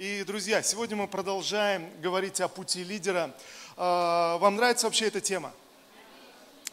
И, друзья, сегодня мы продолжаем говорить о пути лидера. А, вам нравится вообще эта тема?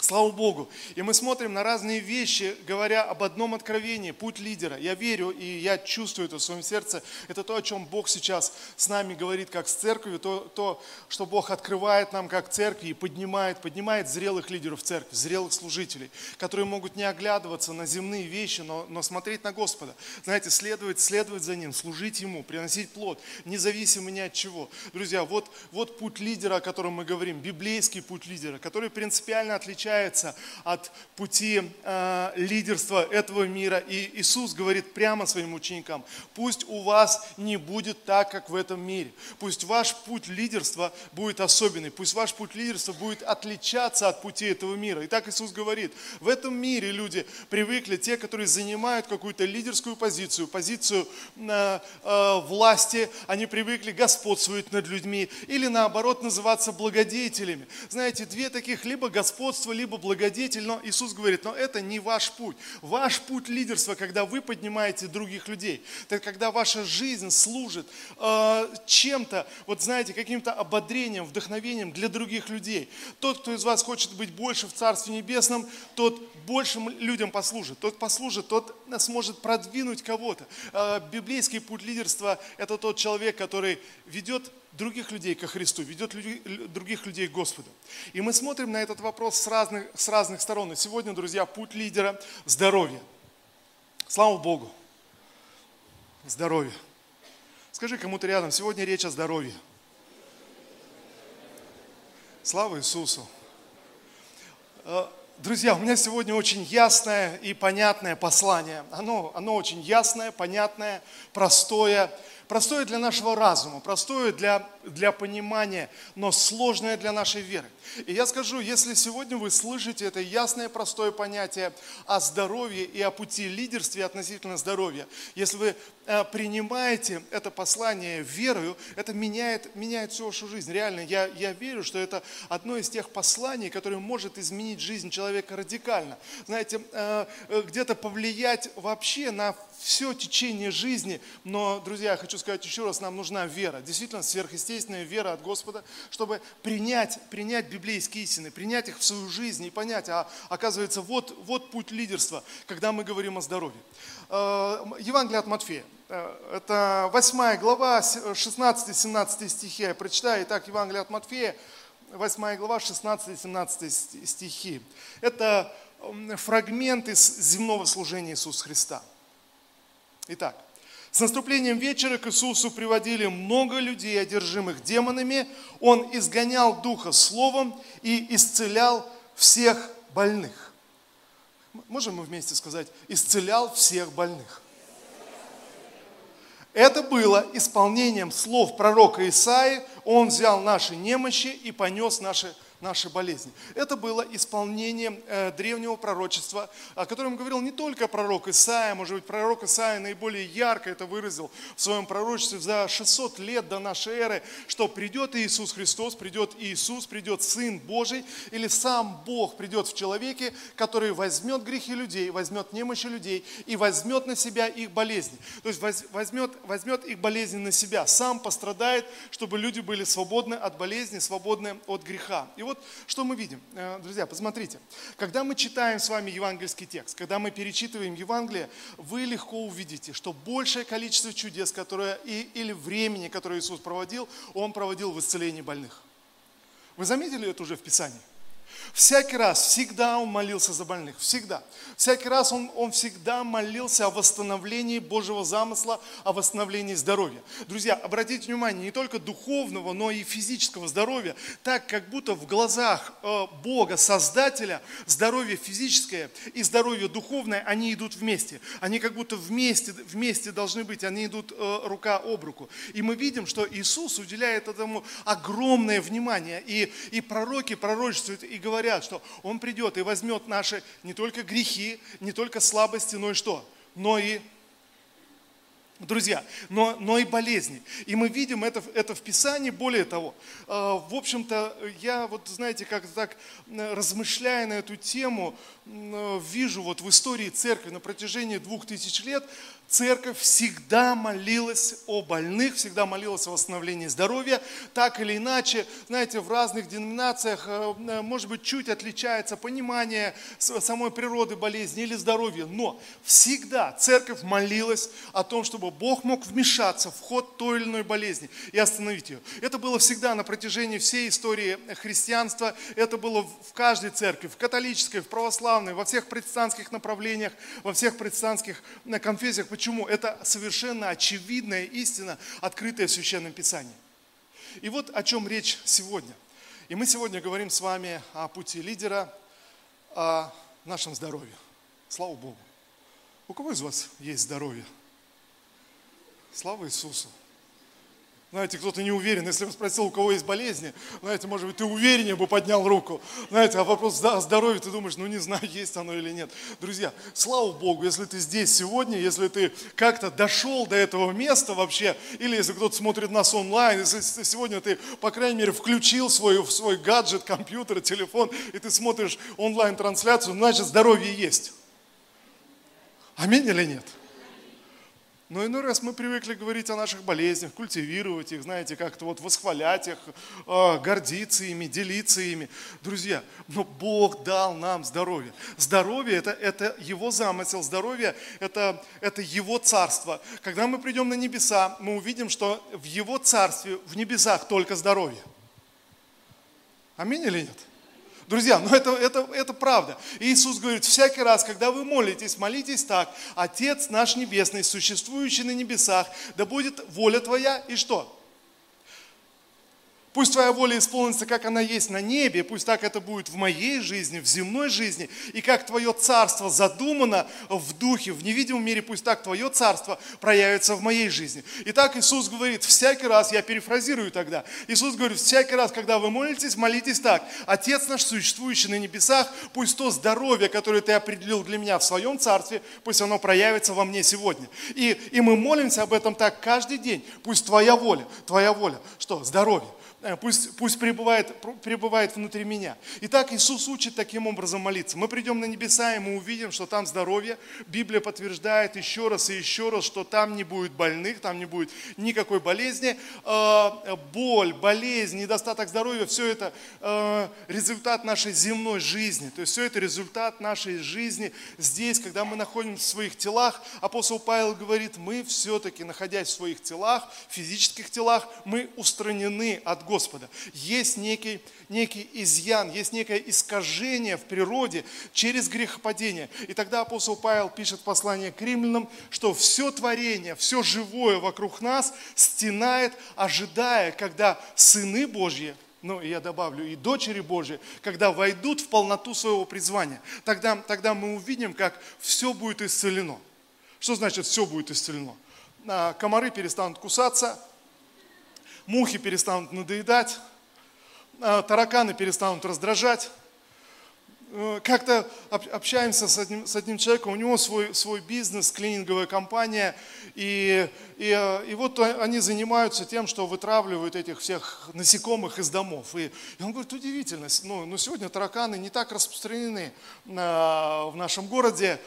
Слава Богу. И мы смотрим на разные вещи, говоря об одном откровении, путь лидера. Я верю и я чувствую это в своем сердце. Это то, о чем Бог сейчас с нами говорит, как с церковью, то, то что Бог открывает нам как церкви и поднимает, поднимает зрелых лидеров церкви, зрелых служителей, которые могут не оглядываться на земные вещи, но, но смотреть на Господа. Знаете, следовать, следовать за Ним, служить Ему, приносить плод, независимо ни от чего. Друзья, вот, вот путь лидера, о котором мы говорим, библейский путь лидера, который принципиально отличается отличается от пути э, лидерства этого мира. И Иисус говорит прямо своим ученикам, пусть у вас не будет так, как в этом мире. Пусть ваш путь лидерства будет особенный. Пусть ваш путь лидерства будет отличаться от пути этого мира. И так Иисус говорит, в этом мире люди привыкли, те, которые занимают какую-то лидерскую позицию, позицию э, э, власти, они привыкли господствовать над людьми или наоборот называться благодетелями. Знаете, две таких, либо господство, либо благодетель, но Иисус говорит, но это не ваш путь. Ваш путь лидерства, когда вы поднимаете других людей, это когда ваша жизнь служит э, чем-то, вот знаете, каким-то ободрением, вдохновением для других людей. Тот, кто из вас хочет быть больше в Царстве Небесном, тот большим людям послужит. Тот послужит, тот сможет продвинуть кого-то. Э, библейский путь лидерства – это тот человек, который ведет других людей ко Христу, ведет людей, других людей к Господу. И мы смотрим на этот вопрос с разных, с разных сторон. И сегодня, друзья, путь лидера – здоровье. Слава Богу. Здоровье. Скажи кому-то рядом, сегодня речь о здоровье. Слава Иисусу. Э, друзья, у меня сегодня очень ясное и понятное послание. Оно, оно очень ясное, понятное, простое простое для нашего разума, простое для, для понимания, но сложное для нашей веры. И я скажу, если сегодня вы слышите это ясное, простое понятие о здоровье и о пути лидерства относительно здоровья, если вы э, принимаете это послание верою, это меняет, меняет всю вашу жизнь. Реально, я, я верю, что это одно из тех посланий, которое может изменить жизнь человека радикально. Знаете, э, э, где-то повлиять вообще на все течение жизни. Но, друзья, я хочу сказать еще раз, нам нужна вера, действительно сверхъестественная вера от Господа, чтобы принять, принять библейские истины, принять их в свою жизнь и понять, а оказывается, вот, вот путь лидерства, когда мы говорим о здоровье. Э, Евангелие от Матфея. Э, это 8 глава, 16-17 стихи. Я прочитаю. Итак, Евангелие от Матфея, 8 глава, 16-17 стихи. Это фрагмент из земного служения Иисуса Христа. Итак, с наступлением вечера к Иисусу приводили много людей, одержимых демонами. Он изгонял духа словом и исцелял всех больных. Можем мы вместе сказать, исцелял всех больных. Это было исполнением слов пророка Исаи. Он взял наши немощи и понес наши наши болезни. Это было исполнение э, древнего пророчества, о котором говорил не только пророк Исаия, может быть, пророк Исаия наиболее ярко это выразил в своем пророчестве за 600 лет до нашей эры, что придет Иисус Христос, придет Иисус, придет Сын Божий, или сам Бог придет в человеке, который возьмет грехи людей, возьмет немощи людей и возьмет на себя их болезни. То есть возьмет, возьмет их болезни на себя, сам пострадает, чтобы люди были свободны от болезни, свободны от греха. И вот что мы видим. Э, друзья, посмотрите. Когда мы читаем с вами евангельский текст, когда мы перечитываем Евангелие, вы легко увидите, что большее количество чудес, которое, и, или времени, которое Иисус проводил, Он проводил в исцелении больных. Вы заметили это уже в Писании? Всякий раз, всегда он молился за больных, всегда. Всякий раз он, он всегда молился о восстановлении Божьего замысла, о восстановлении здоровья. Друзья, обратите внимание, не только духовного, но и физического здоровья, так как будто в глазах э, Бога, Создателя, здоровье физическое и здоровье духовное, они идут вместе. Они как будто вместе, вместе должны быть, они идут э, рука об руку. И мы видим, что Иисус уделяет этому огромное внимание. И, и пророки пророчествуют и говорят, говорят, что Он придет и возьмет наши не только грехи, не только слабости, но и что? Но и Друзья, но, но и болезни. И мы видим это, это в Писании, более того, э, в общем-то, я вот, знаете, как так размышляя на эту тему, э, вижу вот в истории церкви на протяжении двух тысяч лет Церковь всегда молилась о больных, всегда молилась о восстановлении здоровья. Так или иначе, знаете, в разных деноминациях, э, э, может быть, чуть отличается понимание самой природы болезни или здоровья. Но всегда церковь молилась о том, чтобы Бог мог вмешаться в ход той или иной болезни и остановить ее. Это было всегда на протяжении всей истории христианства. Это было в каждой церкви, в католической, в православной, во всех протестантских направлениях, во всех протестантских э, конфессиях Почему? Это совершенно очевидная истина, открытая в Священном Писании. И вот о чем речь сегодня. И мы сегодня говорим с вами о пути лидера, о нашем здоровье. Слава Богу. У кого из вас есть здоровье? Слава Иисусу. Знаете, кто-то не уверен. Если бы спросил, у кого есть болезни, знаете, может быть, ты увереннее бы поднял руку. Знаете, а вопрос о здоровье, ты думаешь, ну не знаю, есть оно или нет. Друзья, слава Богу, если ты здесь сегодня, если ты как-то дошел до этого места вообще, или если кто-то смотрит нас онлайн, если сегодня ты, по крайней мере, включил свой, свой гаджет, компьютер, телефон, и ты смотришь онлайн-трансляцию, значит, здоровье есть. Аминь или нет? Но иной раз мы привыкли говорить о наших болезнях, культивировать их, знаете, как-то вот восхвалять их, а, гордиться ими, делиться ими. Друзья, но Бог дал нам здоровье. Здоровье это, – это Его замысел, здоровье это, – это Его царство. Когда мы придем на небеса, мы увидим, что в Его царстве, в небесах только здоровье. Аминь или нет? Друзья, ну это, это, это правда. Иисус говорит, всякий раз, когда вы молитесь, молитесь так, Отец наш Небесный, существующий на небесах, да будет воля Твоя и что? Пусть Твоя воля исполнится, как она есть на небе, пусть так это будет в моей жизни, в земной жизни, и как Твое царство задумано в духе, в невидимом мире, пусть так Твое царство проявится в моей жизни. И так Иисус говорит, всякий раз, я перефразирую тогда, Иисус говорит, всякий раз, когда вы молитесь, молитесь так, Отец наш, существующий на небесах, пусть то здоровье, которое Ты определил для меня в Своем царстве, пусть оно проявится во мне сегодня. И, и мы молимся об этом так каждый день, пусть Твоя воля, Твоя воля, что? Здоровье пусть, пусть пребывает, пребывает внутри меня. Итак, Иисус учит таким образом молиться. Мы придем на небеса, и мы увидим, что там здоровье. Библия подтверждает еще раз и еще раз, что там не будет больных, там не будет никакой болезни. Э, боль, болезнь, недостаток здоровья, все это э, результат нашей земной жизни. То есть все это результат нашей жизни здесь, когда мы находимся в своих телах. Апостол Павел говорит, мы все-таки, находясь в своих телах, физических телах, мы устранены от Господа. Есть некий, некий изъян, есть некое искажение в природе через грехопадение. И тогда апостол Павел пишет послание к римлянам, что все творение, все живое вокруг нас стенает, ожидая, когда сыны Божьи, ну, и я добавлю, и дочери Божьи, когда войдут в полноту своего призвания, тогда, тогда мы увидим, как все будет исцелено. Что значит все будет исцелено? А, комары перестанут кусаться, мухи перестанут надоедать, а, тараканы перестанут раздражать. Э, как-то общаемся с одним, с одним человеком, у него свой, свой бизнес, клининговая компания, и, и, э, и вот они занимаются тем, что вытравливают этих всех насекомых из домов. И, и он говорит, удивительно, ну, но сегодня тараканы не так распространены в нашем городе,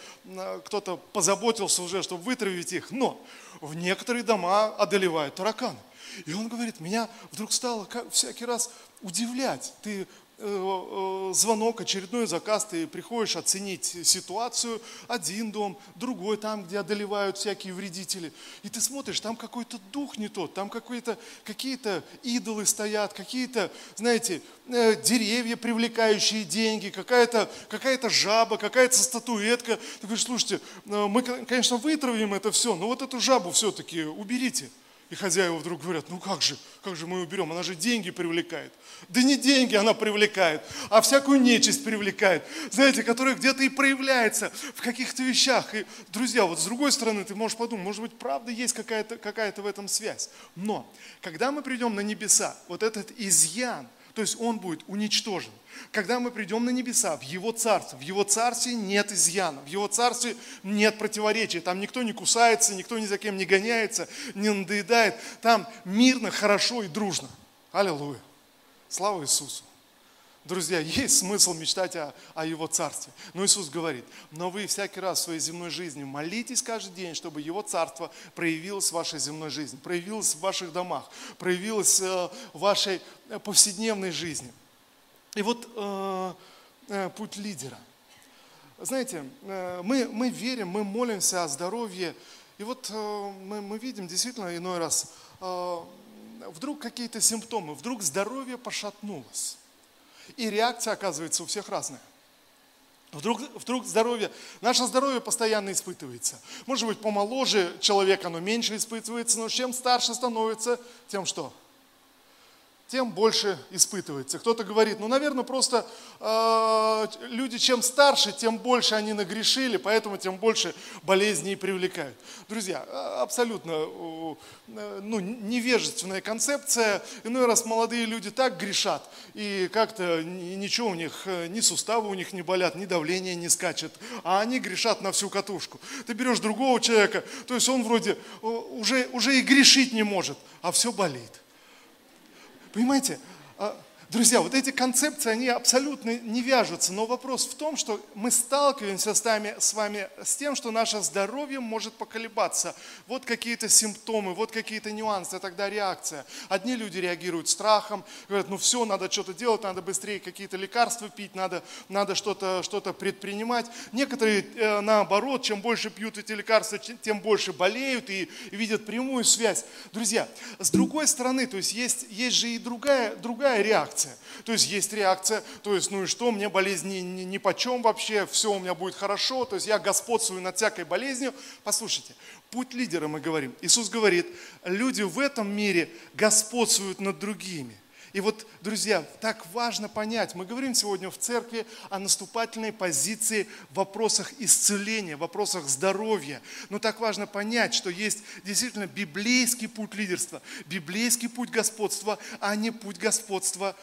кто-то позаботился уже, чтобы вытравить их, но в некоторые дома одолевают тараканы. И он говорит, меня вдруг стало всякий раз удивлять. Ты э, э, звонок, очередной заказ, ты приходишь оценить ситуацию, один дом, другой там, где одолевают всякие вредители. И ты смотришь, там какой-то дух не тот, там какие-то какие идолы стоят, какие-то, знаете, э, деревья, привлекающие деньги, какая-то какая жаба, какая-то статуэтка. Ты говоришь, слушайте, мы, конечно, вытравим это все, но вот эту жабу все-таки уберите. И хозяева вдруг говорят, ну как же, как же мы ее уберем, она же деньги привлекает. Да не деньги она привлекает, а всякую нечисть привлекает, знаете, которая где-то и проявляется в каких-то вещах. И, друзья, вот с другой стороны, ты можешь подумать, может быть, правда есть какая-то какая в этом связь. Но, когда мы придем на небеса, вот этот изъян – то есть он будет уничтожен. Когда мы придем на небеса, в Его Царство, в Его Царстве нет изъяна, в Его Царстве нет противоречий, там никто не кусается, никто ни за кем не гоняется, не надоедает, там мирно, хорошо и дружно. Аллилуйя. Слава Иисусу. Друзья, есть смысл мечтать о, о Его Царстве. Но Иисус говорит, но вы всякий раз в своей земной жизни молитесь каждый день, чтобы Его Царство проявилось в вашей земной жизни, проявилось в ваших домах, проявилось э, в вашей повседневной жизни. И вот э, э, путь лидера. Знаете, э, мы, мы верим, мы молимся о здоровье, и вот э, мы, мы видим действительно иной раз, э, вдруг какие-то симптомы, вдруг здоровье пошатнулось. И реакция, оказывается, у всех разная. Вдруг, вдруг здоровье, наше здоровье постоянно испытывается. Может быть, помоложе человек, оно меньше испытывается, но чем старше становится, тем что? Тем больше испытывается. Кто-то говорит, ну, наверное, просто э, люди, чем старше, тем больше они нагрешили, поэтому тем больше болезней привлекают. Друзья, а, абсолютно э, ну, невежественная концепция. Иной раз молодые люди так грешат, и как-то ничего у них, э, ни суставы у них не болят, ни давление не скачет, а они грешат на всю катушку. Ты берешь другого человека, то есть он вроде э, уже, уже и грешить не может, а все болит. Понимаете, а, Друзья, вот эти концепции, они абсолютно не вяжутся, но вопрос в том, что мы сталкиваемся с вами, с вами с тем, что наше здоровье может поколебаться. Вот какие-то симптомы, вот какие-то нюансы, тогда реакция. Одни люди реагируют страхом, говорят, ну все, надо что-то делать, надо быстрее какие-то лекарства пить, надо, надо что-то что предпринимать. Некоторые, э, наоборот, чем больше пьют эти лекарства, тем больше болеют и, и видят прямую связь. Друзья, с другой стороны, то есть есть, есть же и другая, другая реакция реакция. То есть есть реакция, то есть ну и что, мне болезнь ни, ни, ни почем вообще, все у меня будет хорошо, то есть я господствую над всякой болезнью. Послушайте, путь лидера мы говорим. Иисус говорит, люди в этом мире господствуют над другими. И вот, друзья, так важно понять, мы говорим сегодня в церкви о наступательной позиции в вопросах исцеления, в вопросах здоровья. Но так важно понять, что есть действительно библейский путь лидерства, библейский путь господства, а не путь господства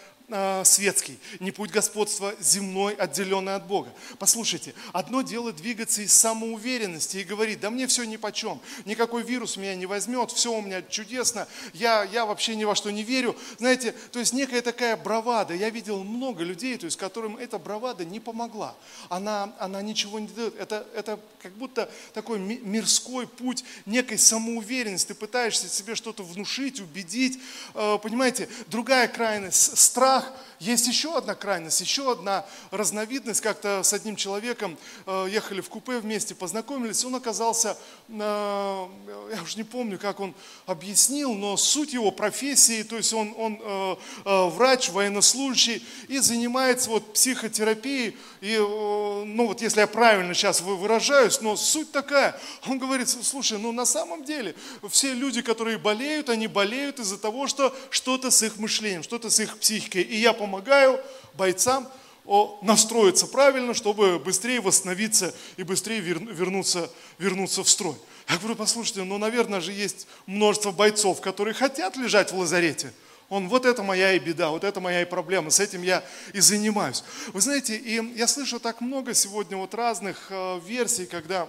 светский, не путь господства земной, отделенный от Бога. Послушайте, одно дело двигаться из самоуверенности и говорить, да мне все ни по чем, никакой вирус меня не возьмет, все у меня чудесно, я, я вообще ни во что не верю. Знаете, то есть некая такая бравада. Я видел много людей, то есть которым эта бравада не помогла. Она, она ничего не дает. Это, это как будто такой мирской путь некой самоуверенности. Ты пытаешься себе что-то внушить, убедить. Э, понимаете, другая крайность, страх страх. Есть еще одна крайность, еще одна разновидность. Как-то с одним человеком э, ехали в купе вместе, познакомились. Он оказался, э, я уже не помню, как он объяснил, но суть его профессии, то есть он, он э, врач, военнослужащий и занимается вот психотерапией. И, ну вот если я правильно сейчас выражаюсь, но суть такая. Он говорит, слушай, ну на самом деле все люди, которые болеют, они болеют из-за того, что что-то с их мышлением, что-то с их психикой и я помогаю бойцам настроиться правильно, чтобы быстрее восстановиться и быстрее вернуться, вернуться в строй. Я говорю, послушайте, ну, наверное же есть множество бойцов, которые хотят лежать в лазарете. Он, вот это моя и беда, вот это моя и проблема, с этим я и занимаюсь. Вы знаете, и я слышу так много сегодня вот разных э, версий, когда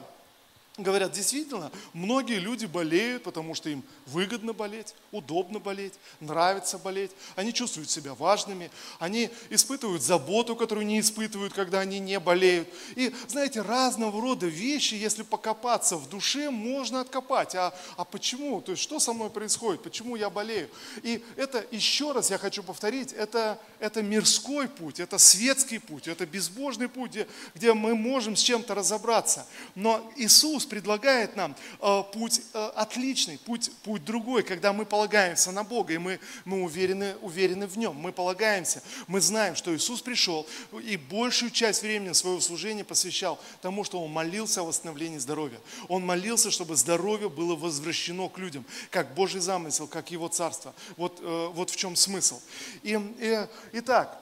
Говорят, действительно, многие люди болеют, потому что им выгодно болеть, удобно болеть, нравится болеть. Они чувствуют себя важными, они испытывают заботу, которую не испытывают, когда они не болеют. И, знаете, разного рода вещи, если покопаться в душе, можно откопать. А, а почему? То есть, что со мной происходит? Почему я болею? И это, еще раз я хочу повторить, это, это мирской путь, это светский путь, это безбожный путь, где, где мы можем с чем-то разобраться. Но Иисус предлагает нам э, путь э, отличный, путь, путь другой, когда мы полагаемся на Бога, и мы, мы уверены, уверены в Нем. Мы полагаемся, мы знаем, что Иисус пришел и большую часть времени своего служения посвящал тому, что Он молился о восстановлении здоровья. Он молился, чтобы здоровье было возвращено к людям, как Божий замысел, как Его Царство. Вот, э, вот в чем смысл. И, и, итак,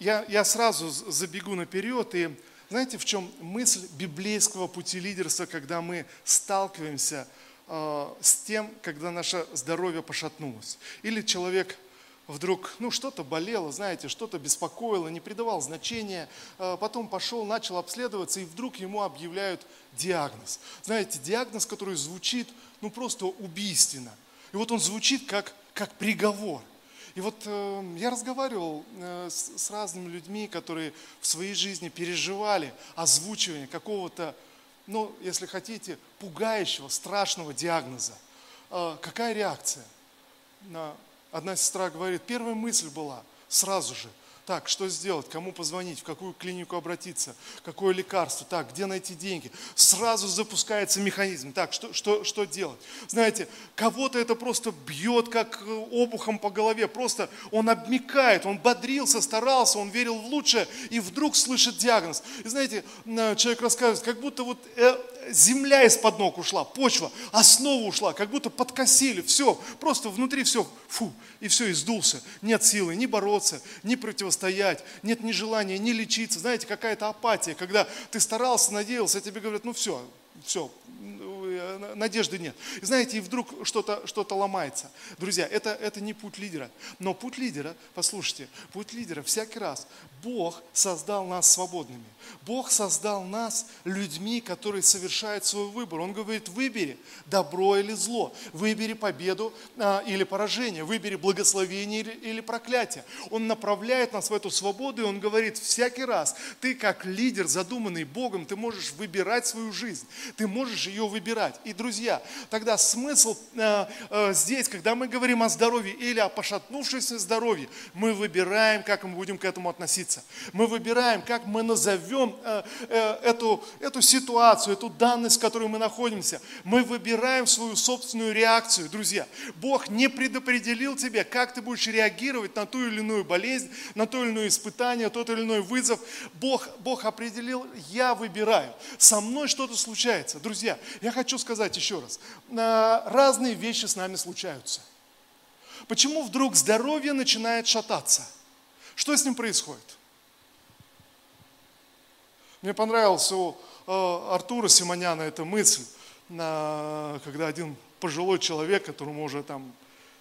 я, я сразу забегу наперед и знаете, в чем мысль библейского пути лидерства, когда мы сталкиваемся э, с тем, когда наше здоровье пошатнулось? Или человек вдруг, ну, что-то болело, знаете, что-то беспокоило, не придавал значения, э, потом пошел, начал обследоваться, и вдруг ему объявляют диагноз. Знаете, диагноз, который звучит, ну, просто убийственно. И вот он звучит как, как приговор. И вот э, я разговаривал э, с, с разными людьми, которые в своей жизни переживали озвучивание какого-то, ну, если хотите, пугающего, страшного диагноза. Э, какая реакция? Одна сестра говорит, первая мысль была сразу же, так, что сделать, кому позвонить, в какую клинику обратиться, какое лекарство, так, где найти деньги. Сразу запускается механизм. Так, что, что, что делать? Знаете, кого-то это просто бьет как э, обухом по голове. Просто он обмекает, он бодрился, старался, он верил в лучшее и вдруг слышит диагноз. И знаете, человек рассказывает, как будто вот э, земля из-под ног ушла, почва, основа ушла, как будто подкосили, все, просто внутри все, фу, и все, и сдулся. Нет силы ни бороться, ни противостоять, нет ни желания, ни лечиться. Знаете, какая-то апатия, когда ты старался, надеялся, а тебе говорят, ну все, все, надежды нет. И знаете, и вдруг что-то что ломается. Друзья, это, это не путь лидера. Но путь лидера, послушайте, путь лидера всякий раз Бог создал нас свободными. Бог создал нас людьми, которые совершают свой выбор. Он говорит, выбери добро или зло, выбери победу а, или поражение, выбери благословение или, или проклятие. Он направляет нас в эту свободу, и он говорит, всякий раз ты как лидер, задуманный Богом, ты можешь выбирать свою жизнь, ты можешь ее выбирать. И, друзья, тогда смысл а, а, здесь, когда мы говорим о здоровье или о пошатнувшемся здоровье, мы выбираем, как мы будем к этому относиться относиться. Мы выбираем, как мы назовем э, э, эту, эту ситуацию, эту данность, в которой мы находимся. Мы выбираем свою собственную реакцию, друзья. Бог не предопределил тебе, как ты будешь реагировать на ту или иную болезнь, на то или иное испытание, тот или иной вызов. Бог, Бог определил, я выбираю. Со мной что-то случается. Друзья, я хочу сказать еще раз, разные вещи с нами случаются. Почему вдруг здоровье начинает шататься? Что с ним происходит? Мне понравилась у э, Артура Симоняна эта мысль, когда один пожилой человек, которому уже там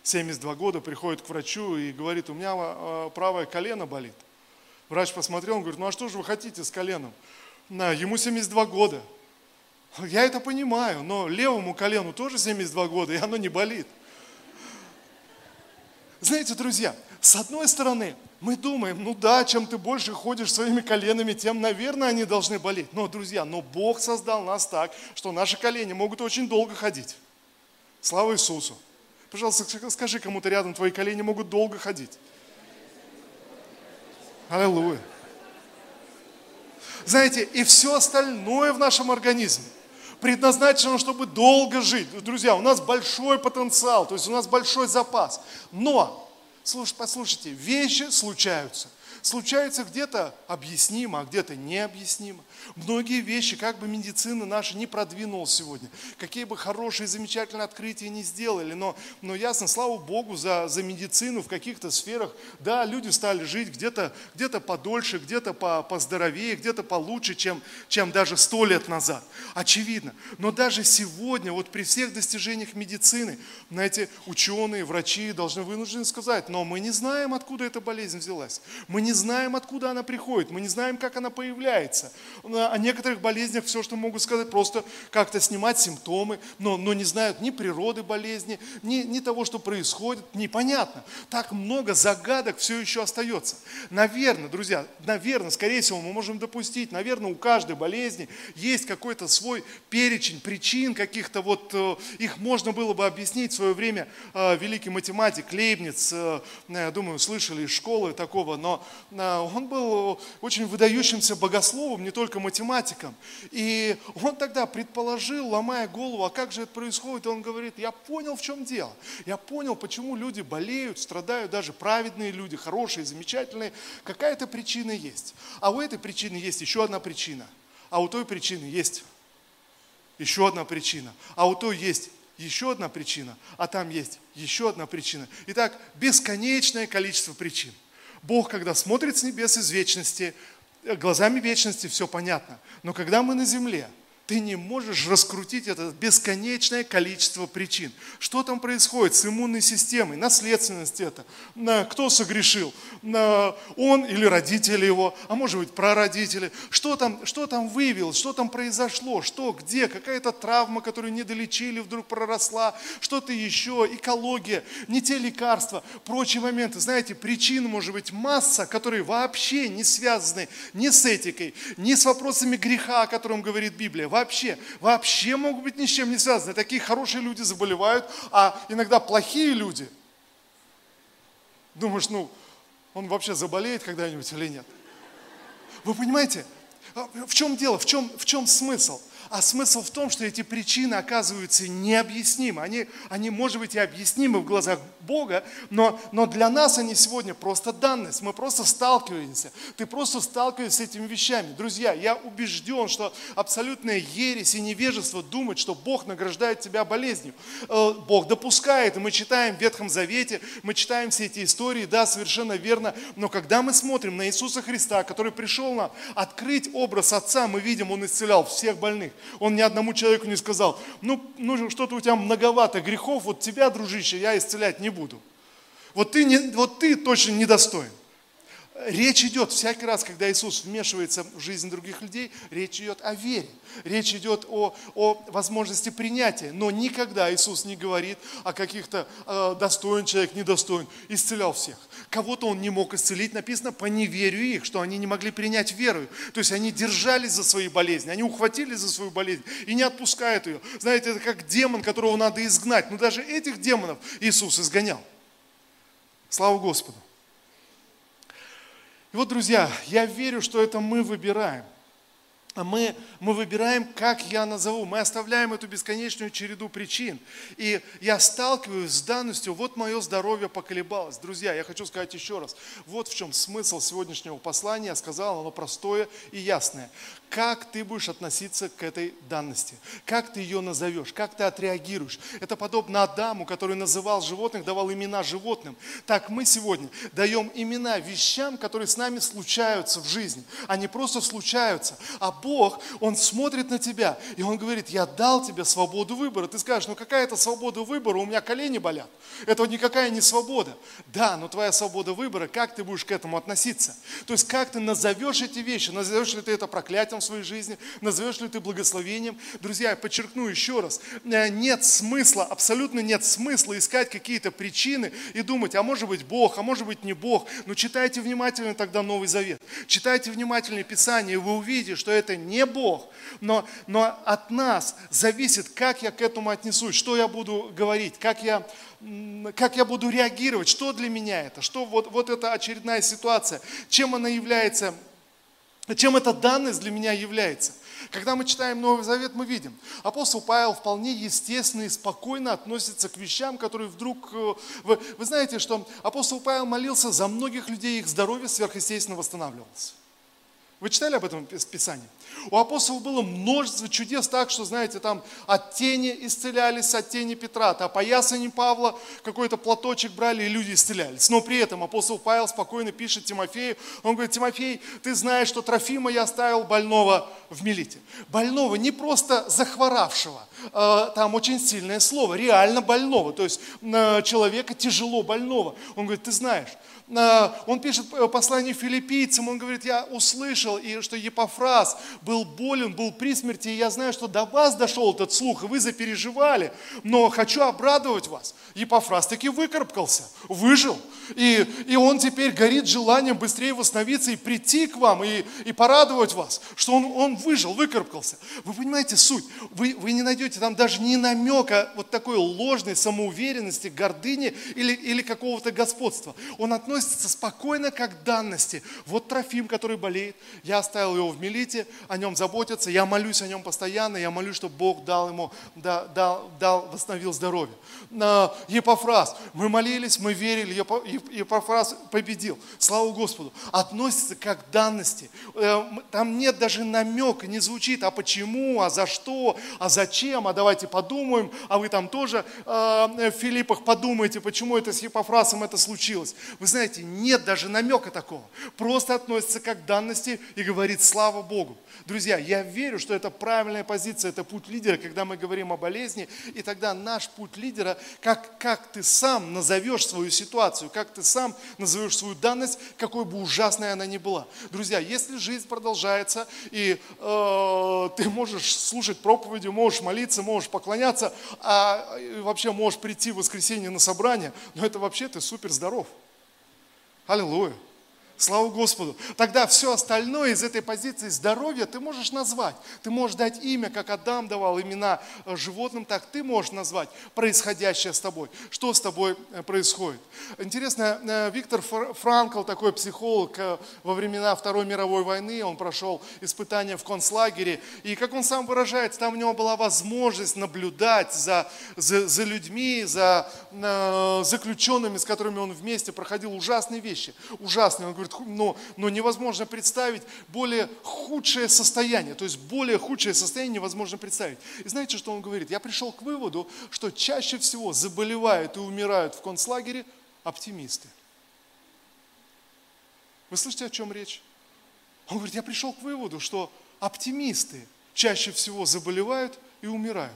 72 года, приходит к врачу и говорит, у меня э, правое колено болит. Врач посмотрел, он говорит, ну а что же вы хотите с коленом? Ему 72 года. Я это понимаю, но левому колену тоже 72 года, и оно не болит. Знаете, друзья, с одной стороны, мы думаем, ну да, чем ты больше ходишь своими коленами, тем, наверное, они должны болеть. Но, друзья, но Бог создал нас так, что наши колени могут очень долго ходить. Слава Иисусу. Пожалуйста, скажи кому-то рядом, твои колени могут долго ходить. Аллилуйя. Знаете, и все остальное в нашем организме предназначено, чтобы долго жить. Друзья, у нас большой потенциал, то есть у нас большой запас. Но Слушайте, послушайте, вещи случаются случается где-то объяснимо, а где-то необъяснимо. Многие вещи, как бы медицина наша не продвинулась сегодня, какие бы хорошие, замечательные открытия не сделали, но, но ясно, слава Богу за, за медицину в каких-то сферах, да, люди стали жить где-то где подольше, где-то по, поздоровее, где-то получше, чем, чем даже сто лет назад. Очевидно. Но даже сегодня, вот при всех достижениях медицины, знаете, ученые, врачи должны вынуждены сказать, но мы не знаем, откуда эта болезнь взялась. Мы не не знаем, откуда она приходит, мы не знаем, как она появляется. О некоторых болезнях все, что могут сказать, просто как-то снимать симптомы, но, но не знают ни природы болезни, ни, ни того, что происходит, непонятно. Так много загадок все еще остается. Наверное, друзья, наверное, скорее всего, мы можем допустить, наверное, у каждой болезни есть какой-то свой перечень причин каких-то, вот э, их можно было бы объяснить в свое время э, великий математик Лейбниц, э, я думаю, слышали из школы такого, но он был очень выдающимся богословом, не только математиком. И он тогда предположил, ломая голову, а как же это происходит? Он говорит, я понял, в чем дело. Я понял, почему люди болеют, страдают, даже праведные люди, хорошие, замечательные. Какая-то причина есть. А у этой причины есть еще одна причина. А у той причины есть еще одна причина. А у той есть еще одна причина, а там есть еще одна причина. Итак, бесконечное количество причин. Бог, когда смотрит с небес из вечности, э, глазами вечности все понятно. Но когда мы на земле, ты не можешь раскрутить это бесконечное количество причин. Что там происходит с иммунной системой, наследственность это, кто согрешил, он или родители его, а может быть прародители, что там, что там выявилось, что там произошло, что, где, какая-то травма, которую не долечили, вдруг проросла, что-то еще, экология, не те лекарства, прочие моменты. Знаете, причин может быть масса, которые вообще не связаны ни с этикой, ни с вопросами греха, о котором говорит Библия. Вообще, вообще могут быть ни с чем не связаны. Такие хорошие люди заболевают, а иногда плохие люди. Думаешь, ну, он вообще заболеет когда-нибудь или нет? Вы понимаете, а, в чем дело, в чем, в чем смысл? А смысл в том, что эти причины оказываются необъяснимы. Они, они может быть, и объяснимы в глазах Бога, но, но для нас они сегодня просто данность. Мы просто сталкиваемся. Ты просто сталкиваешься с этими вещами. Друзья, я убежден, что абсолютная ересь и невежество думать, что Бог награждает тебя болезнью. Э, Бог допускает, мы читаем в Ветхом Завете, мы читаем все эти истории, да, совершенно верно. Но когда мы смотрим на Иисуса Христа, который пришел нам открыть образ Отца, мы видим, Он исцелял всех больных. Он ни одному человеку не сказал, ну, ну что-то у тебя многовато грехов, вот тебя, дружище, я исцелять не буду. Вот ты, не, вот ты точно недостоин. Речь идет всякий раз, когда Иисус вмешивается в жизнь других людей, речь идет о вере. Речь идет о, о возможности принятия. Но никогда Иисус не говорит о каких-то э, достоин человек, недостоин. Исцелял всех. Кого-то он не мог исцелить, написано, по неверию их, что они не могли принять веру. То есть они держались за свои болезни, они ухватились за свою болезнь и не отпускают ее. Знаете, это как демон, которого надо изгнать. Но даже этих демонов Иисус изгонял. Слава Господу. И вот, друзья, я верю, что это мы выбираем. А мы, мы выбираем, как я назову. Мы оставляем эту бесконечную череду причин. И я сталкиваюсь с данностью, вот мое здоровье поколебалось. Друзья, я хочу сказать еще раз, вот в чем смысл сегодняшнего послания. Я сказал, оно простое и ясное. Как ты будешь относиться к этой данности? Как ты ее назовешь? Как ты отреагируешь? Это подобно Адаму, который называл животных, давал имена животным. Так мы сегодня даем имена вещам, которые с нами случаются в жизни. Они просто случаются. А Бог, Он смотрит на тебя, и Он говорит, я дал тебе свободу выбора. Ты скажешь, ну какая это свобода выбора? У меня колени болят. Это никакая не свобода. Да, но твоя свобода выбора, как ты будешь к этому относиться? То есть как ты назовешь эти вещи? Назовешь ли ты это проклятием? в своей жизни, назовешь ли ты благословением. Друзья, я подчеркну еще раз, э, нет смысла, абсолютно нет смысла искать какие-то причины и думать, а может быть Бог, а может быть не Бог. Но читайте внимательно тогда Новый Завет. Читайте внимательно Писание, и вы увидите, что это не Бог, но, но от нас зависит, как я к этому отнесусь, что я буду говорить, как я как я буду реагировать, что для меня это, что вот, вот эта очередная ситуация, чем она является чем эта данность для меня является? Когда мы читаем Новый Завет, мы видим, апостол Павел вполне естественно и спокойно относится к вещам, которые вдруг... Э, вы, вы знаете, что апостол Павел молился за многих людей, их здоровье сверхъестественно восстанавливалось. Вы читали об этом в Писании? У апостолов было множество чудес так, что, знаете, там от тени исцелялись, от тени Петра, по ясени Павла какой-то платочек брали, и люди исцелялись. Но при этом апостол Павел спокойно пишет Тимофею, он говорит, Тимофей, ты знаешь, что Трофима я оставил больного в Милите. Больного, не просто захворавшего, а, там очень сильное слово, реально больного, то есть человека тяжело больного. Он говорит, ты знаешь, он пишет послание филиппийцам, он говорит, я услышал, и что Епофраз был болен, был при смерти, и я знаю, что до вас дошел этот слух, и вы запереживали, но хочу обрадовать вас. Епофраз таки выкарабкался, выжил, и, и он теперь горит желанием быстрее восстановиться и прийти к вам, и, и порадовать вас, что он, он выжил, выкарабкался. Вы понимаете суть? Вы, вы не найдете там даже ни намека вот такой ложной самоуверенности, гордыни или, или какого-то господства. Он относится спокойно как к данности. Вот Трофим, который болеет, я оставил его в Мелите, о нем заботятся, я молюсь о нем постоянно, я молюсь, чтобы Бог дал ему, дал, дал, дал восстановил здоровье. Епофраз, мы молились, мы верили, Епофраз победил. Слава Господу. Относится как к данности. Э, там нет даже намека, не звучит, а почему, а за что, а зачем, а давайте подумаем, а вы там тоже э, в Филиппах подумайте, почему это с Епофразом это случилось. Вы знаете, знаете, нет даже намека такого. Просто относится как к данности и говорит слава Богу. Друзья, я верю, что это правильная позиция, это путь лидера, когда мы говорим о болезни, и тогда наш путь лидера, как, как ты сам назовешь свою ситуацию, как ты сам назовешь свою данность, какой бы ужасной она ни была. Друзья, если жизнь продолжается, и э, ты можешь слушать проповеди, можешь молиться, можешь поклоняться, а вообще можешь прийти в воскресенье на собрание, но это вообще ты супер здоров. Аллилуйя. Слава Господу. Тогда все остальное из этой позиции здоровья ты можешь назвать. Ты можешь дать имя, как Адам давал имена э, животным, так ты можешь назвать происходящее с тобой. Что с тобой э, происходит. Интересно, э, Виктор Франкл, такой психолог во времена Второй мировой войны, он прошел испытания в концлагере. И как он сам выражается, там у него была возможность наблюдать за, за, за людьми, за заключенными, с которыми он вместе проходил ужасные вещи. Ужасные. Он говорит, но, но невозможно представить более худшее состояние. То есть более худшее состояние невозможно представить. И знаете, что он говорит? Я пришел к выводу, что чаще всего заболевают и умирают в концлагере оптимисты. Вы слышите, о чем речь? Он говорит, я пришел к выводу, что оптимисты чаще всего заболевают и умирают.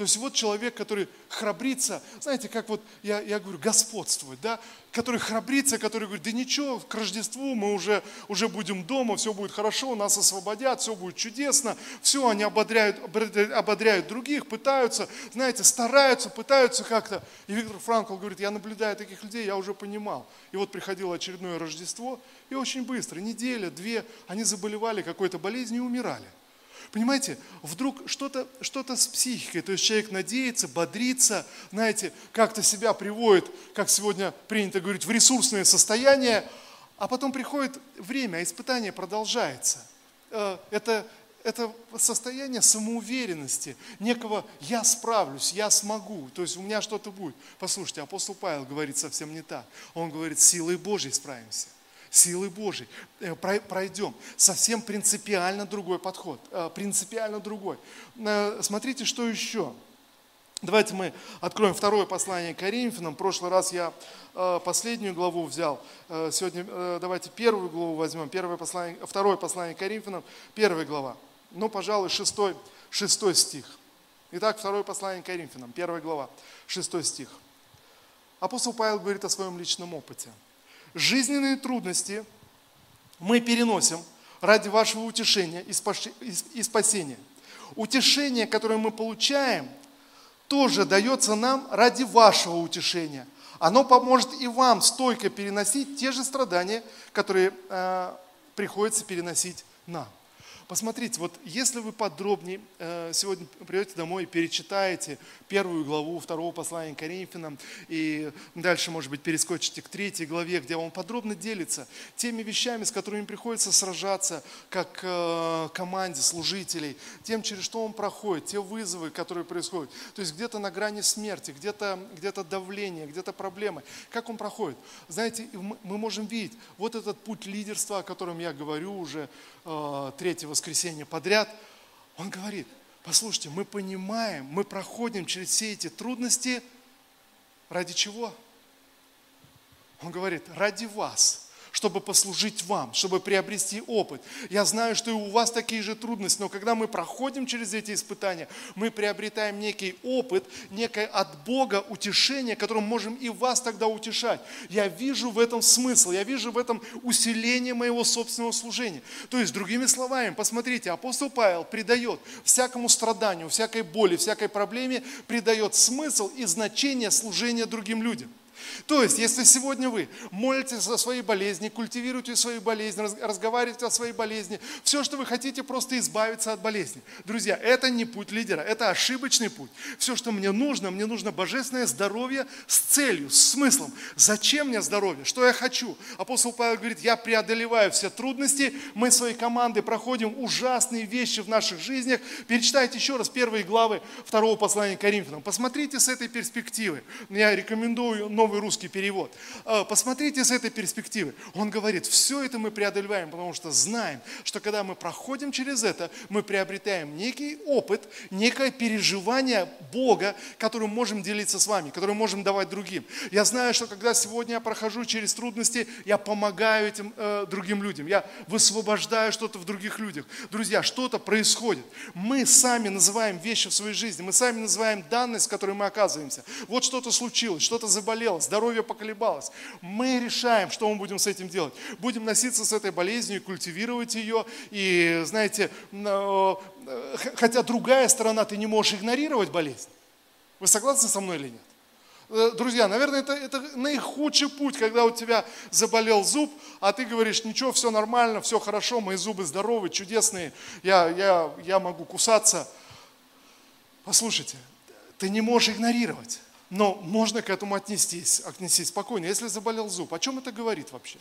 То есть вот человек, который храбрится, знаете, как вот я, я говорю, господствует, да, который храбрится, который говорит, да ничего, к Рождеству мы уже, уже будем дома, все будет хорошо, нас освободят, все будет чудесно, все, они ободряют, ободряют других, пытаются, знаете, стараются, пытаются как-то. И Виктор Франкл говорит, я наблюдаю таких людей, я уже понимал. И вот приходило очередное Рождество, и очень быстро, неделя, две, они заболевали какой-то болезнью и умирали. Понимаете, вдруг что-то что с психикой, то есть человек надеется, бодрится, знаете, как-то себя приводит, как сегодня принято говорить, в ресурсное состояние, а потом приходит время, а испытание продолжается. Э, это, это состояние самоуверенности, некого «я справлюсь, я смогу», то есть у меня что-то будет. Послушайте, апостол Павел говорит совсем не так. Он говорит, силой Божьей справимся силы Божьей э, пройдем. Совсем принципиально другой подход, э, принципиально другой. Э, смотрите, что еще. Давайте мы откроем второе послание Коринфянам. В прошлый раз я последнюю главу взял. Сегодня давайте первую главу возьмем. Первое послание, второе послание Коринфянам, первая глава. Ну, пожалуй, шестой, шестой стих. Итак, второе послание Коринфянам, первая глава, шестой стих. Апостол Павел говорит о своем личном опыте – жизненные трудности мы переносим ради вашего утешения и спасения. Утешение, которое мы получаем, тоже дается нам ради вашего утешения. Оно поможет и вам стойко переносить те же страдания, которые э, приходится переносить нам. Посмотрите, вот если вы подробнее э, сегодня придете домой и перечитаете первую главу второго послания Коринфянам, и дальше, может быть, перескочите к третьей главе, где он подробно делится теми вещами, с которыми приходится сражаться как э, команде служителей, тем, через что он проходит, те вызовы, которые происходят. То есть где-то на грани смерти, где-то где давление, где-то проблемы. Как он проходит? Знаете, мы можем видеть вот этот путь лидерства, о котором я говорю уже э, третьего воскресенье подряд, он говорит, послушайте, мы понимаем, мы проходим через все эти трудности, ради чего? Он говорит, ради вас чтобы послужить вам, чтобы приобрести опыт. Я знаю, что и у вас такие же трудности, но когда мы проходим через эти испытания, мы приобретаем некий опыт, некое от Бога утешение, которым можем и вас тогда утешать. Я вижу в этом смысл, я вижу в этом усиление моего собственного служения. То есть, другими словами, посмотрите, апостол Павел придает всякому страданию, всякой боли, всякой проблеме, придает смысл и значение служения другим людям. То есть, если сегодня вы молитесь о своей болезни, культивируете свою болезнь, разговариваете о своей болезни, все, что вы хотите, просто избавиться от болезни. Друзья, это не путь лидера, это ошибочный путь. Все, что мне нужно, мне нужно божественное здоровье с целью, с смыслом. Зачем мне здоровье? Что я хочу? Апостол Павел говорит, я преодолеваю все трудности, мы своей командой проходим ужасные вещи в наших жизнях. Перечитайте еще раз первые главы второго послания к Коринфянам. Посмотрите с этой перспективы. Я рекомендую Новый новый русский перевод. Э, посмотрите с этой перспективы. Он говорит, все это мы преодолеваем, потому что знаем, что когда мы проходим через это, мы приобретаем некий опыт, некое переживание Бога, которым можем делиться с вами, которым можем давать другим. Я знаю, что когда сегодня я прохожу через трудности, я помогаю этим э, другим людям, я высвобождаю что-то в других людях. Друзья, что-то происходит. Мы сами называем вещи в своей жизни, мы сами называем данность, в которой мы оказываемся. Вот что-то случилось, что-то заболело, здоровье поколебалось. Мы решаем, что мы будем с этим делать. Будем носиться с этой болезнью культивировать ее. И, знаете, э, хотя другая сторона, ты не можешь игнорировать болезнь. Вы согласны со мной или нет? Э, друзья, наверное, это, это наихудший путь, когда у тебя заболел зуб, а ты говоришь, ничего, все нормально, все хорошо, мои зубы здоровы, чудесные, я, я, я могу кусаться. Послушайте, ты не можешь игнорировать, но можно к этому отнестись, отнестись спокойно. Если заболел зуб, о чем это говорит вообще?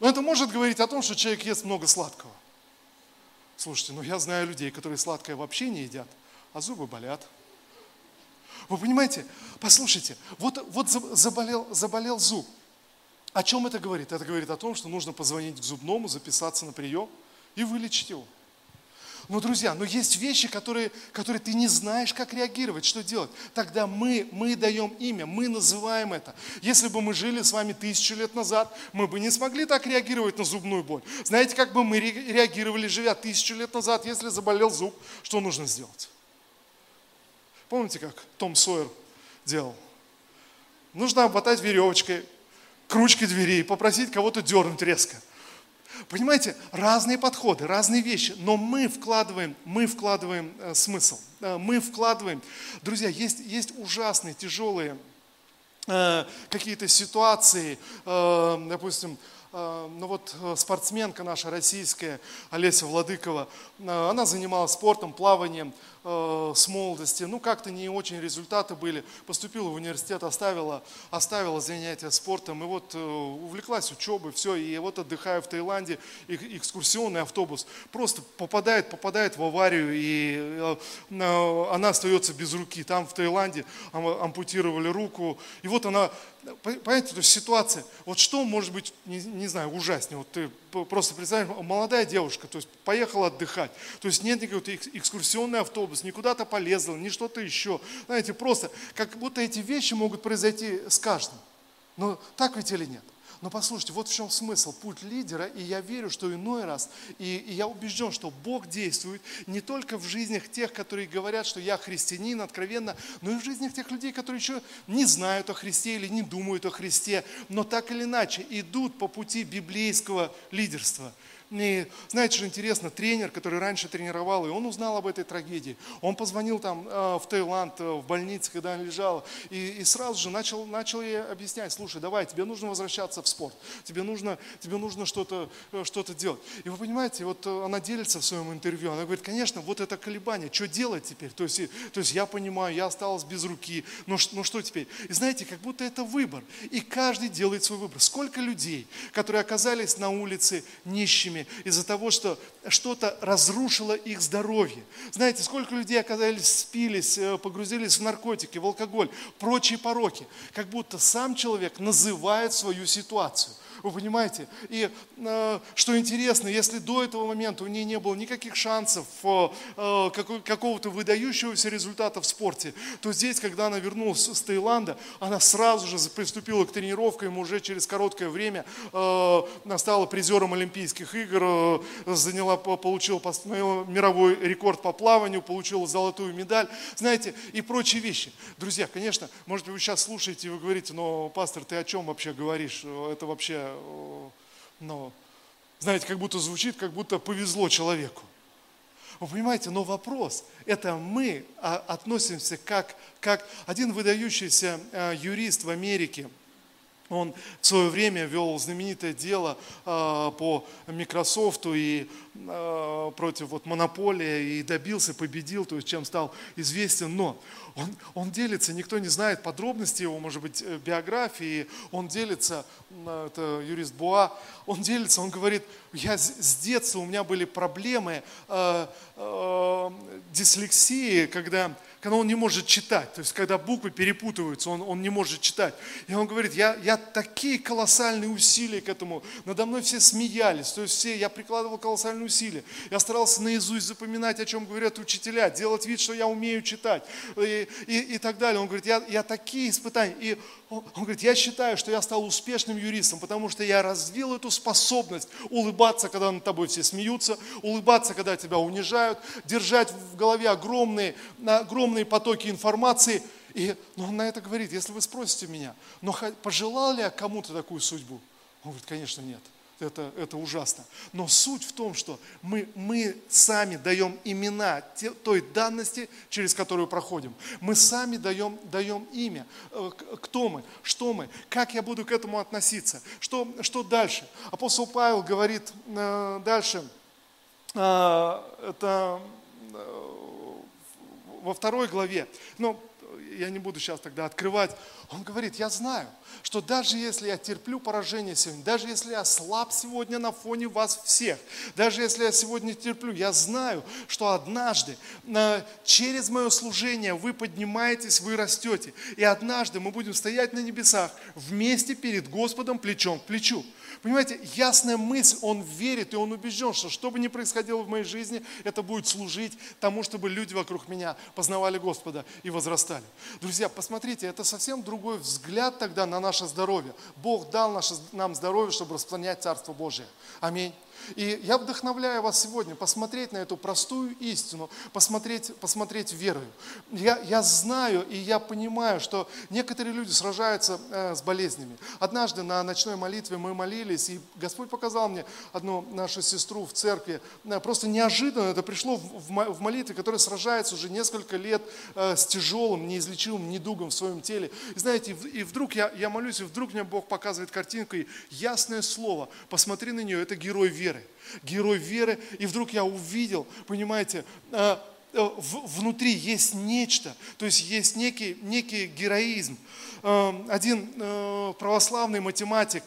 Ну, это может говорить о том, что человек ест много сладкого. Слушайте, ну я знаю людей, которые сладкое вообще не едят, а зубы болят. Вы понимаете? Послушайте, вот, вот заболел, заболел зуб. О чем это говорит? Это говорит о том, что нужно позвонить к зубному, записаться на прием и вылечить его. Но, друзья, но есть вещи, которые, которые ты не знаешь, как реагировать, что делать. Тогда мы, мы даем имя, мы называем это. Если бы мы жили с вами тысячу лет назад, мы бы не смогли так реагировать на зубную боль. Знаете, как бы мы реагировали, живя тысячу лет назад, если заболел зуб, что нужно сделать? Помните, как Том Сойер делал? Нужно обмотать веревочкой к ручке двери и попросить кого-то дернуть резко. Понимаете, разные подходы, разные вещи, но мы вкладываем, мы вкладываем э, смысл, э, мы вкладываем. Друзья, есть, есть ужасные, тяжелые э, какие-то ситуации, э, допустим, э, ну вот э, спортсменка наша российская, Олеся Владыкова, она занималась спортом, плаванием, э, с молодости, ну как-то не очень результаты были, поступила в университет, оставила, оставила занятия спортом, и вот э, увлеклась учебой, все, и вот отдыхая в Таиланде, экскурсионный автобус. Просто попадает, попадает в аварию, и э, она остается без руки. Там в Таиланде ампутировали руку, и вот она Понимаете, то есть ситуация, вот что может быть, не, не знаю, ужаснее, вот ты просто представляешь, молодая девушка, то есть поехала отдыхать, то есть нет никакого экскурсионный автобус, ни куда-то полезла, ни что-то еще. Знаете, просто как будто эти вещи могут произойти с каждым. Но так ведь или нет? Но послушайте, вот в чем смысл, путь лидера, и я верю, что иной раз, и, и я убежден, что Бог действует не только в жизнях тех, которые говорят, что я христианин, откровенно, но и в жизнях тех людей, которые еще не знают о Христе или не думают о Христе, но так или иначе идут по пути библейского лидерства – и знаете, что интересно, тренер, который раньше тренировал, и он узнал об этой трагедии. Он позвонил там э, в Таиланд, э, в больнице, когда она лежала, и, и сразу же начал, начал ей объяснять, слушай, давай, тебе нужно возвращаться в спорт, тебе нужно, тебе нужно что-то э, что делать. И вы понимаете, вот она делится в своем интервью, она говорит, конечно, вот это колебание, что делать теперь? То есть, то есть я понимаю, я осталась без руки, но, но что теперь? И знаете, как будто это выбор, и каждый делает свой выбор. Сколько людей, которые оказались на улице нищими, болезнями из-за того, что что-то разрушило их здоровье. Знаете, сколько людей оказались, спились, э, погрузились в наркотики, в алкоголь, прочие пороки. Как будто сам человек называет свою ситуацию – вы понимаете? И э, что интересно, если до этого момента у нее не было никаких шансов э, э какого-то выдающегося результата в спорте, то здесь, когда она вернулась с Таиланда, она сразу же приступила к тренировкам, уже через короткое время стала призером Олимпийских игр, заняла, получила постановила мировой рекорд по плаванию, получила золотую медаль, знаете, и прочие вещи. Друзья, конечно, может быть, вы сейчас слушаете и вы говорите, но, пастор, ты о чем вообще говоришь? Это вообще ну, знаете, как будто звучит, как будто повезло человеку. Вы понимаете, но вопрос, это мы а, относимся как, как один выдающийся а, юрист в Америке, он в свое время вел знаменитое дело э, по Microsoft и э, против вот, монополии и добился, победил, то есть чем стал известен. Но он, он делится, никто не знает подробности его, может быть, э, биографии, он делится, это юрист Буа, он делится, он говорит, я с детства, у меня были проблемы э, э, дислексии, когда когда он не может читать, то есть когда буквы перепутываются, он, он не может читать. И он говорит, я, я такие колоссальные усилия к этому, надо мной все смеялись, то есть все, я прикладывал колоссальные усилия. Я старался наизусть запоминать, о чем говорят учителя, делать вид, что я умею читать и, и, и так далее. Он говорит, я, я такие испытания. И он, он говорит, я считаю, что я стал успешным юристом, потому что я развил эту способность улыбаться, когда над тобой все смеются, улыбаться, когда тебя унижают, держать в голове огромные, огромные потоки информации. И но он на это говорит, если вы спросите меня, но пожелал ли я кому-то такую судьбу? Он говорит, конечно, нет это, это ужасно. Но суть в том, что мы, мы сами даем имена те, той данности, через которую проходим. Мы сами даем, даем имя. Э, кто мы, что мы, как я буду к этому относиться, что, что дальше. Апостол Павел говорит э, дальше, э, это э, во второй главе, но я не буду сейчас тогда открывать, он говорит, я знаю, что даже если я терплю поражение сегодня, даже если я слаб сегодня на фоне вас всех, даже если я сегодня терплю, я знаю, что однажды э, через мое служение вы поднимаетесь, вы растете. И однажды мы будем стоять на небесах вместе перед Господом плечом к плечу. Понимаете, ясная мысль, он верит и он убежден, что что бы ни происходило в моей жизни, это будет служить тому, чтобы люди вокруг меня познавали Господа и возрастали. Друзья, посмотрите, это совсем другой взгляд тогда на наше здоровье. Бог дал наше, нам здоровье, чтобы распространять Царство Божие. Аминь. И я вдохновляю вас сегодня посмотреть на эту простую истину, посмотреть, посмотреть верою. Я, я знаю и я понимаю, что некоторые люди сражаются э, с болезнями. Однажды на ночной молитве мы молились, и Господь показал мне одну нашу сестру в церкви. Э, просто неожиданно это пришло в, в, в молитве, которая сражается уже несколько лет э, с тяжелым, неизлечимым недугом в своем теле. И знаете, и вдруг я, я молюсь, и вдруг мне Бог показывает картинку, и ясное слово, посмотри на нее, это герой веры веры. Герой веры. И вдруг я увидел, понимаете, э, э, внутри есть нечто, то есть есть некий, некий героизм. Э, один православный математик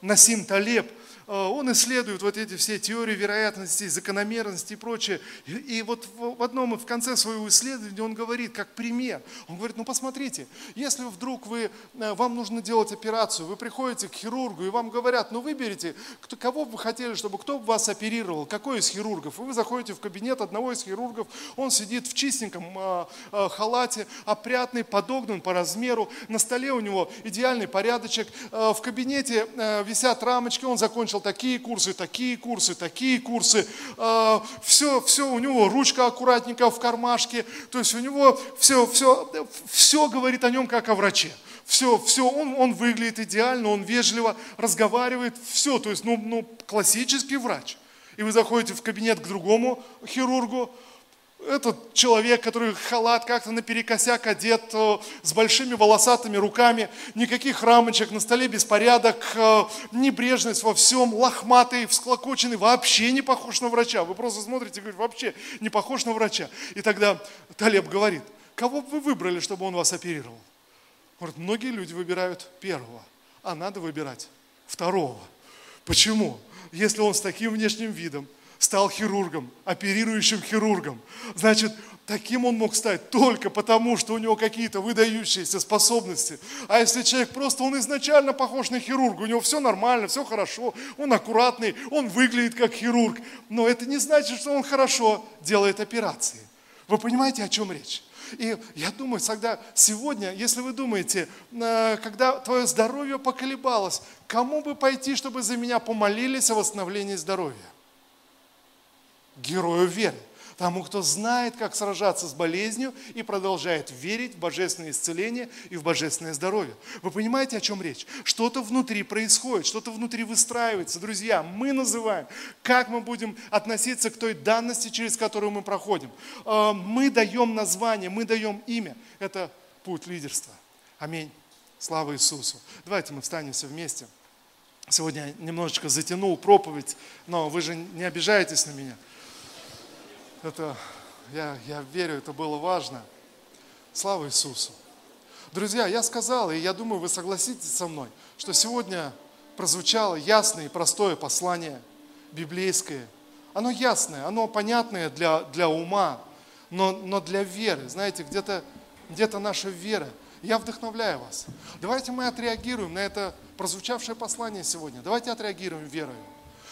Насим Талеб, Э, он исследует вот эти все теории вероятности, закономерности и прочее. И, вот в одном, в конце своего исследования он говорит, как пример, он говорит, ну посмотрите, если вдруг вы, э, вам нужно делать операцию, вы приходите к хирургу, и вам говорят, ну выберите, кто, кого бы вы хотели, чтобы кто бы вас оперировал, какой из хирургов. И вы заходите в кабинет одного из хирургов, он сидит в чистеньком э, э, халате, опрятный, подогнан по размеру, на столе у него идеальный порядочек, э, в кабинете э, висят рамочки, он закончил прошел такие курсы, такие курсы, такие курсы. Все, а, все у него, ручка аккуратненько в кармашке. То есть у него все, все, все говорит о нем как о враче. Все, все, он, он выглядит идеально, он вежливо разговаривает, все, то есть, ну, ну, классический врач. И вы заходите в кабинет к другому хирургу, этот человек, который халат как-то наперекосяк одет, э, с большими волосатыми руками, никаких рамочек, на столе беспорядок, э, небрежность во всем, лохматый, всклокоченный, вообще не похож на врача. Вы просто смотрите и говорите, вообще не похож на врача. И тогда Талеб говорит, кого бы вы выбрали, чтобы он вас оперировал? Говорит, многие люди выбирают первого, а надо выбирать второго. Почему? Если он с таким внешним видом, стал хирургом, оперирующим хирургом. Значит, таким он мог стать только потому, что у него какие-то выдающиеся способности. А если человек просто, он изначально похож на хирурга, у него все нормально, все хорошо, он аккуратный, он выглядит как хирург, но это не значит, что он хорошо делает операции. Вы понимаете, о чем речь? И я думаю, тогда сегодня, если вы думаете, э, когда твое здоровье поколебалось, кому бы пойти, чтобы за меня помолились о восстановлении здоровья? Герою веры. Тому, кто знает, как сражаться с болезнью и продолжает верить в божественное исцеление и в божественное здоровье. Вы понимаете, о чем речь? Что-то внутри происходит, что-то внутри выстраивается. Друзья, мы называем, как мы будем относиться к той данности, через которую мы проходим. Э, мы даем название, мы даем имя. Это путь лидерства. Аминь. Слава Иисусу. Давайте мы встанем все вместе. Сегодня я немножечко затянул проповедь, но вы же не обижаетесь на меня это, я, я верю, это было важно. Слава Иисусу. Друзья, я сказал, и я думаю, вы согласитесь со мной, что сегодня прозвучало ясное и простое послание библейское. Оно ясное, оно понятное для, для ума, но, но для веры. Знаете, где-то где наша вера. Я вдохновляю вас. Давайте мы отреагируем на это прозвучавшее послание сегодня. Давайте отреагируем верою.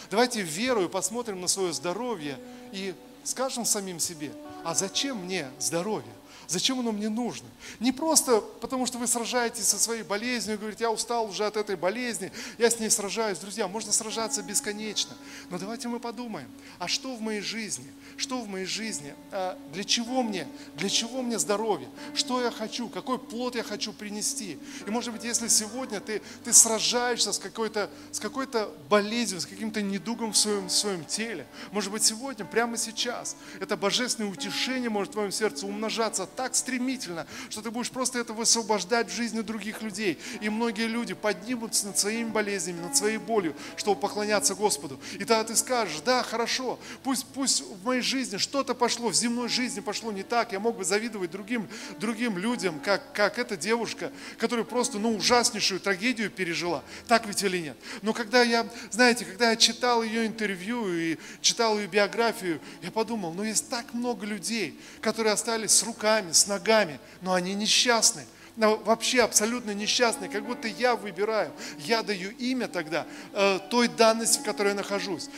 Давайте верою посмотрим на свое здоровье и скажем самим себе, а зачем мне здоровье? Зачем оно мне нужно? Не просто потому, что вы сражаетесь со своей болезнью и говорите, я устал уже от этой болезни, я с ней сражаюсь. Друзья, можно сражаться бесконечно. Но давайте мы подумаем, а что в моей жизни? Что в моей жизни? А для чего мне? Для чего мне здоровье? Что я хочу? Какой плод я хочу принести? И может быть, если сегодня ты, ты сражаешься с какой-то, с какой-то болезнью, с каким-то недугом в своем, в своем теле, может быть, сегодня, прямо сейчас, это божественное утешение может в твоем сердце умножаться так стремительно, что ты будешь просто это высвобождать в жизни других людей. И многие люди поднимутся над своими болезнями, над своей болью, чтобы поклоняться Господу. И тогда ты скажешь, да, хорошо, пусть, пусть в моей жизни что-то пошло, в земной жизни пошло не так, я мог бы завидовать другим, другим людям, как, как эта девушка, которая просто ну, ужаснейшую трагедию пережила. Так ведь или нет? Но когда я, знаете, когда я читал ее интервью и читал ее биографию, я подумал, ну есть так много людей, которые остались с руками, руками, с ногами, но они несчастны. Вообще абсолютно несчастные, как будто я выбираю, я даю имя тогда э, той данности, в которой я нахожусь,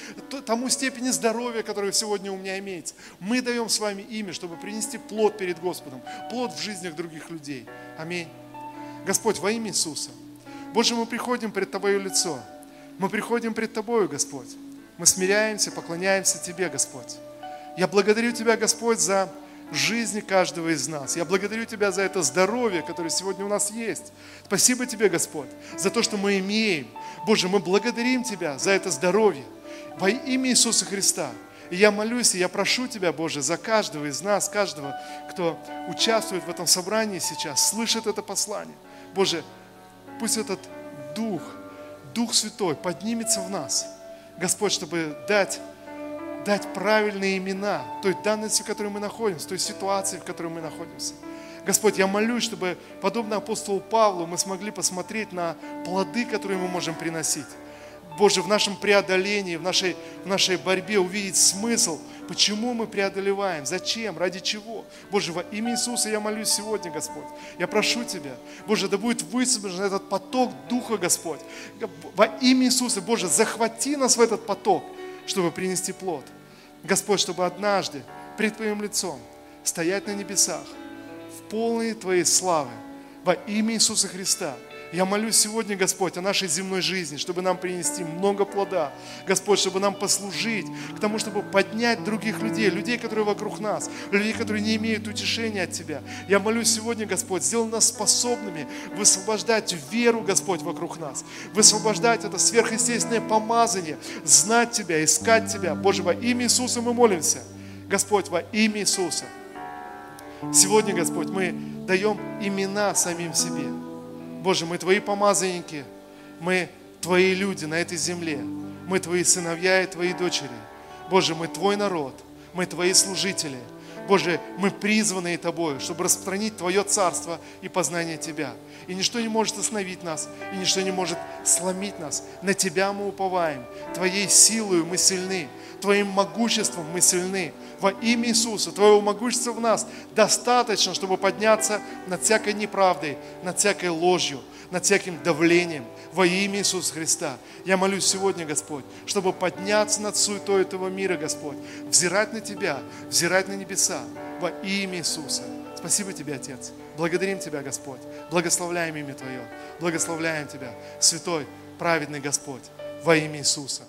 тому степени здоровья, которое сегодня у меня имеется. Мы даем с вами имя, чтобы принести плод перед Господом, плод в жизнях других людей. Аминь. Господь, во имя Иисуса. Боже, мы приходим пред Тобое лицо. Мы приходим пред Тобою, Господь. Мы смиряемся, поклоняемся Тебе, Господь. Я благодарю Тебя, Господь, за жизни каждого из нас. Я благодарю Тебя за это здоровье, которое сегодня у нас есть. Спасибо Тебе, Господь, за то, что мы имеем. Боже, мы благодарим Тебя за это здоровье. Во имя Иисуса Христа. И я молюсь, и я прошу Тебя, Боже, за каждого из нас, каждого, кто участвует в этом собрании сейчас, слышит это послание. Боже, пусть этот Дух, Дух Святой поднимется в нас, Господь, чтобы дать дать правильные имена той данности, в которой мы находимся, той ситуации, в которой мы находимся. Господь, я молюсь, чтобы, подобно апостолу Павлу, мы смогли посмотреть на плоды, которые мы можем приносить. Боже, в нашем преодолении, в нашей, в нашей борьбе увидеть смысл, почему мы преодолеваем, зачем, ради чего. Боже, во имя Иисуса я молюсь сегодня, Господь. Я прошу Тебя, Боже, да будет высвобожден этот поток Духа, Господь. Во имя Иисуса, Боже, захвати нас в этот поток – чтобы принести плод. Господь, чтобы однажды пред Твоим лицом стоять на небесах в полной Твоей славы во имя Иисуса Христа – я молюсь сегодня, Господь, о нашей земной жизни, чтобы нам принести много плода. Господь, чтобы нам послужить к тому, чтобы поднять других людей, людей, которые вокруг нас, людей, которые не имеют утешения от Тебя. Я молюсь сегодня, Господь, сделай нас способными высвобождать веру, Господь, вокруг нас, высвобождать это сверхъестественное помазание, знать Тебя, искать Тебя. Боже, во имя Иисуса мы молимся. Господь, во имя Иисуса. Сегодня, Господь, мы даем имена самим себе. Боже, мы Твои помазанники, мы Твои люди на этой земле, мы Твои сыновья и Твои дочери. Боже, мы Твой народ, мы Твои служители. Боже, мы призваны Тобою, чтобы распространить Твое царство и познание Тебя. И ничто не может остановить нас, и ничто не может сломить нас. На Тебя мы уповаем. Твоей силой мы сильны, Твоим могуществом мы сильны. Во имя Иисуса, Твоего могущества в нас достаточно, чтобы подняться над всякой неправдой, над всякой ложью, над всяким давлением. Во имя Иисуса Христа. Я молюсь сегодня, Господь, чтобы подняться над суетой этого мира, Господь, взирать на Тебя, взирать на небеса. Во имя Иисуса. Спасибо Тебе, Отец. Благодарим Тебя, Господь. Благословляем имя Твое. Благословляем Тебя, Святой, праведный Господь, во имя Иисуса.